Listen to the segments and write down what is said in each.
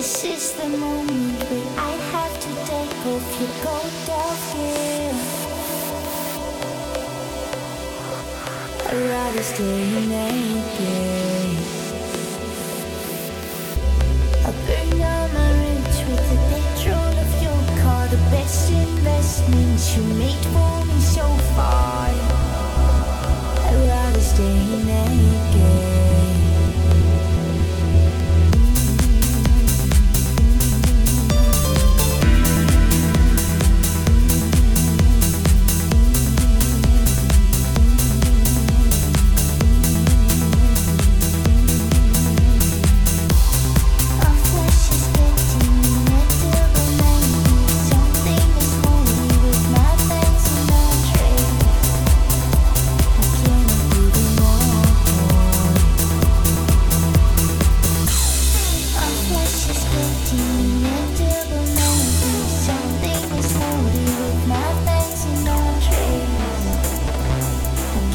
This is the moment where I have to take off your gold of here. I'd rather stay naked. I'll burn all my rich with the petrol of your car. The best investment you made for me so far. I'd rather stay naked.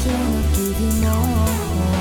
still not give you more.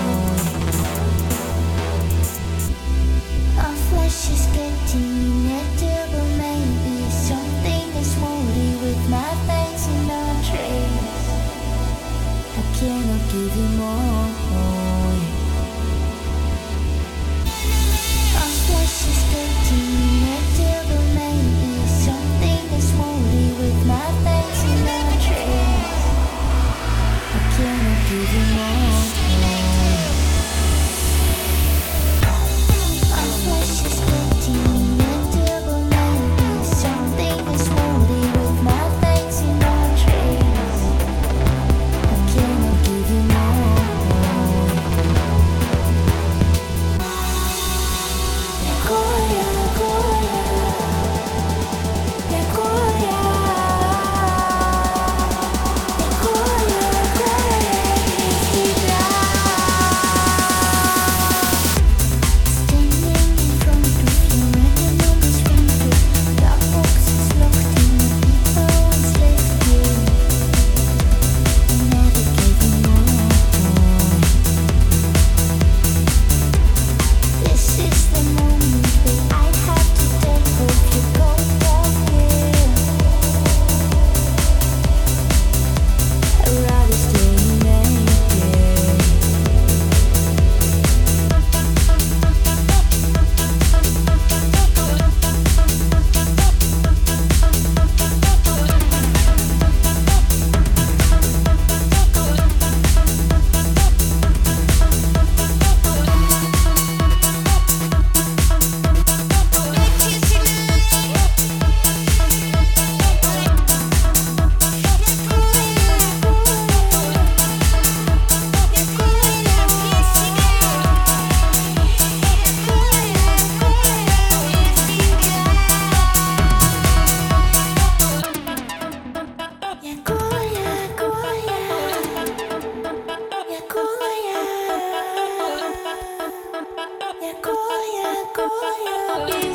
talking.